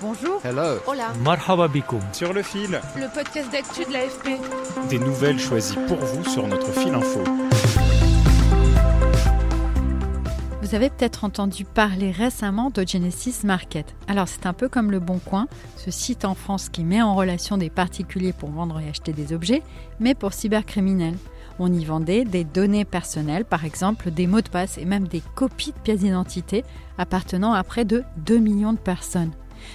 Bonjour. Hello. Hola. Marhaba bikoum. Sur le fil, Le podcast d'actu de l'AFP. des nouvelles choisies pour vous sur notre fil info. Vous avez peut-être entendu parler récemment de Genesis Market. Alors c'est un peu comme le Bon Coin, ce site en France qui met en relation des particuliers pour vendre et acheter des objets, mais pour cybercriminels. On y vendait des données personnelles, par exemple des mots de passe et même des copies de pièces d'identité appartenant à près de 2 millions de personnes.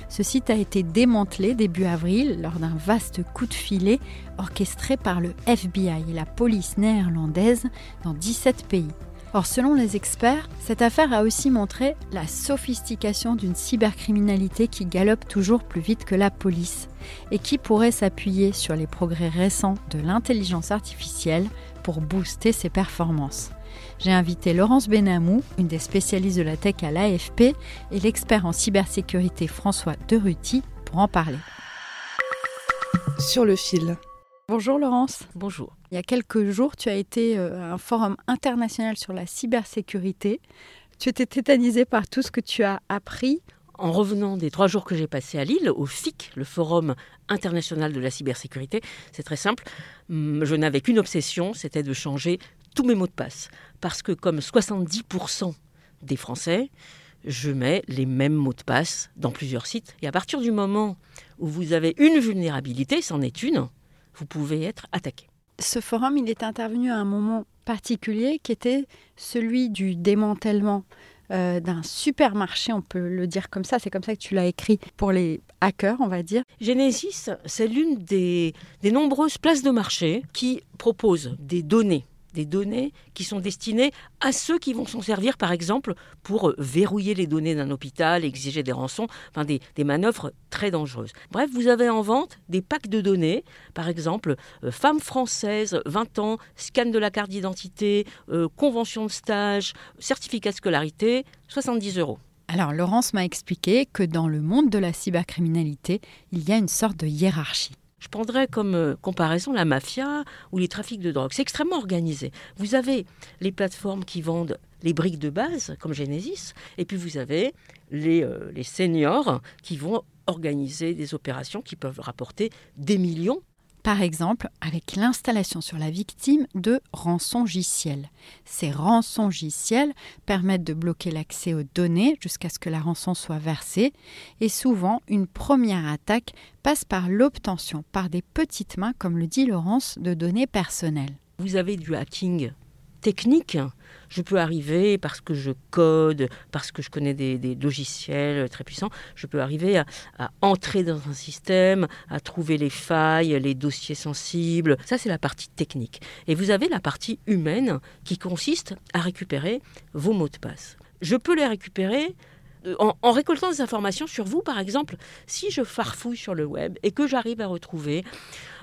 Ce site a été démantelé début avril lors d'un vaste coup de filet orchestré par le FBI et la police néerlandaise dans 17 pays. Or, selon les experts, cette affaire a aussi montré la sophistication d'une cybercriminalité qui galope toujours plus vite que la police et qui pourrait s'appuyer sur les progrès récents de l'intelligence artificielle pour booster ses performances. J'ai invité Laurence Benamou, une des spécialistes de la tech à l'AFP, et l'expert en cybersécurité François Deruty pour en parler. Sur le fil. Bonjour Laurence. Bonjour. Il y a quelques jours, tu as été euh, à un forum international sur la cybersécurité. Tu étais tétanisée par tout ce que tu as appris. En revenant des trois jours que j'ai passés à Lille, au FIC, le Forum international de la cybersécurité, c'est très simple. Hum, Je n'avais qu'une obsession, c'était de changer tous mes mots de passe. Parce que comme 70% des Français, je mets les mêmes mots de passe dans plusieurs sites. Et à partir du moment où vous avez une vulnérabilité, c'en est une, vous pouvez être attaqué. Ce forum, il est intervenu à un moment particulier qui était celui du démantèlement euh, d'un supermarché, on peut le dire comme ça, c'est comme ça que tu l'as écrit pour les hackers, on va dire. Genesis, c'est l'une des, des nombreuses places de marché qui proposent des données des données qui sont destinées à ceux qui vont s'en servir, par exemple, pour euh, verrouiller les données d'un hôpital, exiger des rançons, enfin des, manœuvres très dangereuses. Bref, vous avez en vente des packs de données, par exemple, euh, femme française, 20 ans, scan de la carte d'identité, euh, convention de stage, certificat de scolarité, 70 euros. Alors Laurence m'a expliqué que dans le monde de la cybercriminalité, il y a une sorte de hiérarchie. Je prendrais comme euh, comparaison la mafia ou les trafics de drogue. C'est extrêmement organisé. Vous avez les plateformes qui vendent les briques de base, comme Genesis, et puis vous avez les, euh, les seniors qui vont organiser des opérations qui peuvent rapporter des millions. Par exemple, avec l'installation sur la victime de rançongiciels. Ces rançongiciels permettent de bloquer l'accès aux données jusqu'à ce que la rançon soit versée et souvent une première attaque passe par l'obtention par des petites mains, comme le dit Laurence, de données personnelles. Vous avez du hacking technique. Je peux arriver parce que je code, parce que je connais des, logiciels très puissants, je peux arriver à, entrer dans un système, à trouver les failles, les dossiers sensibles. Ça, c'est la partie technique. Et vous avez la partie humaine qui consiste à récupérer vos mots de passe. Je peux les récupérer euh, en, en, récoltant des informations sur vous, par exemple, si je farfouille sur le web et que j'arrive à retrouver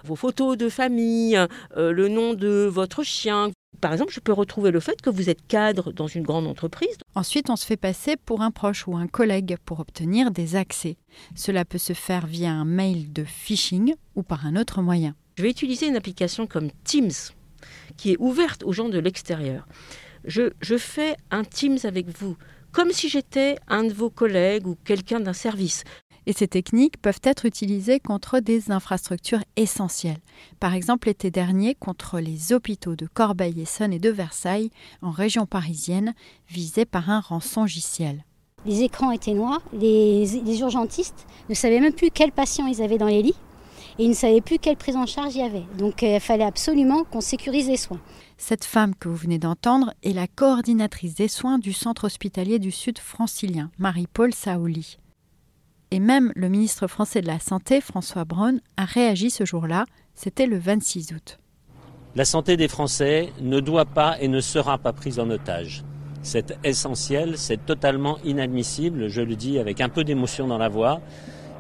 vos photos de famille, euh, le nom de votre chien. Par exemple, je peux retrouver le fait que vous êtes cadre dans une grande entreprise. Ensuite, on se fait passer pour un proche ou un collègue pour obtenir des accès. Cela peut se faire via un mail de phishing ou par un autre moyen. Je vais utiliser une application comme Teams, qui est ouverte aux gens de l'extérieur. Je, je fais un Teams avec vous, comme si j'étais un de vos collègues ou quelqu'un d'un service. Et ces techniques peuvent être utilisées contre des infrastructures essentielles. Par exemple, l'été dernier, contre les hôpitaux de Corbeil-Essonnes et de Versailles, en région parisienne, visés par un rançongiciel. Les écrans étaient noirs, les, les urgentistes ne savaient même plus quels patients ils avaient dans les lits et ils ne savaient plus quelle prise en charge il y avait. Donc il fallait absolument qu'on sécurise les soins. Cette femme que vous venez d'entendre est la coordinatrice des soins du centre hospitalier du Sud francilien, Marie-Paul Saouli. Et même le ministre français de la Santé, François Braun, a réagi ce jour-là, c'était le 26 août. La santé des Français ne doit pas et ne sera pas prise en otage. C'est essentiel, c'est totalement inadmissible, je le dis avec un peu d'émotion dans la voix.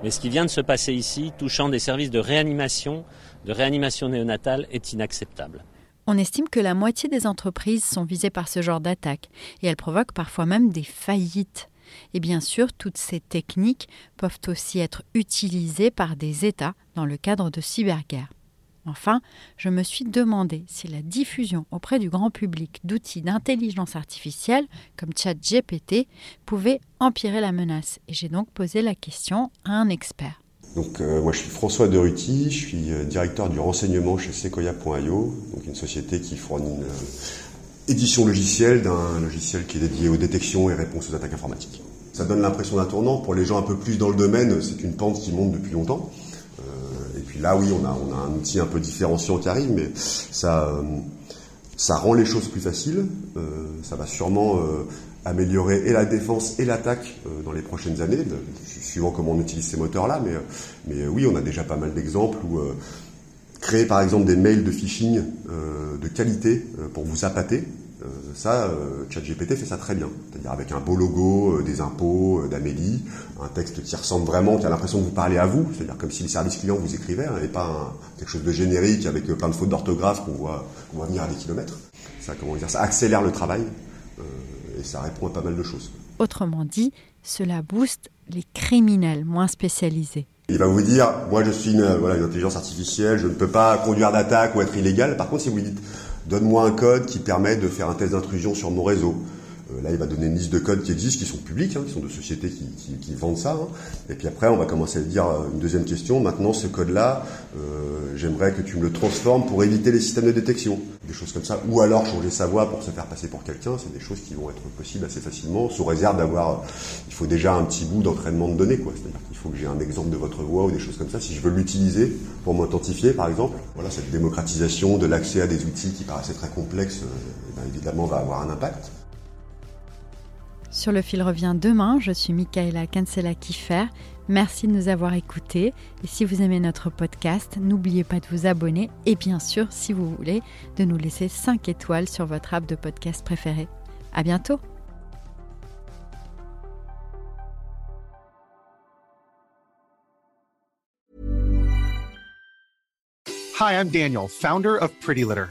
Mais ce qui vient de se passer ici, touchant des services de réanimation, de réanimation néonatale, est inacceptable. On estime que la moitié des entreprises sont visées par ce genre d'attaque et elles provoquent parfois même des faillites. Et bien sûr, toutes ces techniques peuvent aussi être utilisées par des États dans le cadre de cyberguerre. Enfin, je me suis demandé si la diffusion auprès du grand public d'outils d'intelligence artificielle comme ChatGPT pouvait empirer la menace. Et j'ai donc posé la question à un expert. Donc, euh, moi, je suis François Deruti, je suis euh, directeur du renseignement chez Sequoia.io, donc une société qui fournit euh, édition logicielle d'un logiciel qui est dédié aux détections et réponses aux attaques informatiques. Ça donne l'impression d'un tournant. Pour les gens un peu plus dans le domaine, c'est une pente qui monte depuis longtemps. et puis là, oui, on a, on a un outil un peu différenciant qui arrive, mais ça, ça rend les choses plus faciles. ça va sûrement améliorer et la défense et l'attaque euh, dans les prochaines années, suivant comment on utilise ces moteurs-là. Mais, euh, mais euh, oui, on a déjà pas mal d'exemples où créer par exemple des mails de phishing de qualité pour vous appâter, ça, ChatGPT fait ça très bien. C'est-à-dire avec un beau logo, des impôts, d'Amélie, un texte qui ressemble vraiment, qui a l'impression que vous parlez à vous, c'est-à-dire comme si le service client vous écrivait, hein, et pas quelque chose de générique avec plein de fautes d'orthographe qu'on voit, voit venir à des kilomètres. Ça, comment dire, ça accélère le travail et ça répond à pas mal de choses. Autrement dit, cela booste les criminels moins spécialisés. Il va vous dire, moi je suis une, voilà, une intelligence artificielle, je ne peux pas conduire d'attaque ou être illégal. Par contre, si vous dites, donne-moi un code qui permet de faire un test d'intrusion sur mon réseau, là, il va donner une liste de codes qui existent, qui sont publics, hein, qui sont de sociétés qui, vendent ça. Hein. Et puis après, on va commencer à dire euh, une deuxième question. Maintenant, ce code-là, euh, j'aimerais que tu me le transformes pour éviter les systèmes de détection. Des choses comme ça. Ou alors changer sa voix pour se faire passer pour quelqu'un. C'est des choses qui vont être possibles assez facilement, sous réserve d'avoir... Il faut déjà un petit bout d'entraînement de données. quoi. C'est-à-dire qu'il faut que j'ai un exemple de votre voix ou des choses comme ça. Si je veux l'utiliser pour m'authentifier, par exemple, voilà, cette démocratisation de l'accès à des outils qui paraissaient très complexes, eh ben, évidemment, va avoir un impact. Sur le fil revient demain. Je suis Michaela Cancela Kiffer. Merci de nous avoir écoutés. Et si vous aimez notre podcast, n'oubliez pas de vous abonner et bien sûr, si vous voulez, de nous laisser 5 étoiles sur votre app de podcast préféré. À bientôt! Hi, I'm Daniel, founder of Pretty Litter.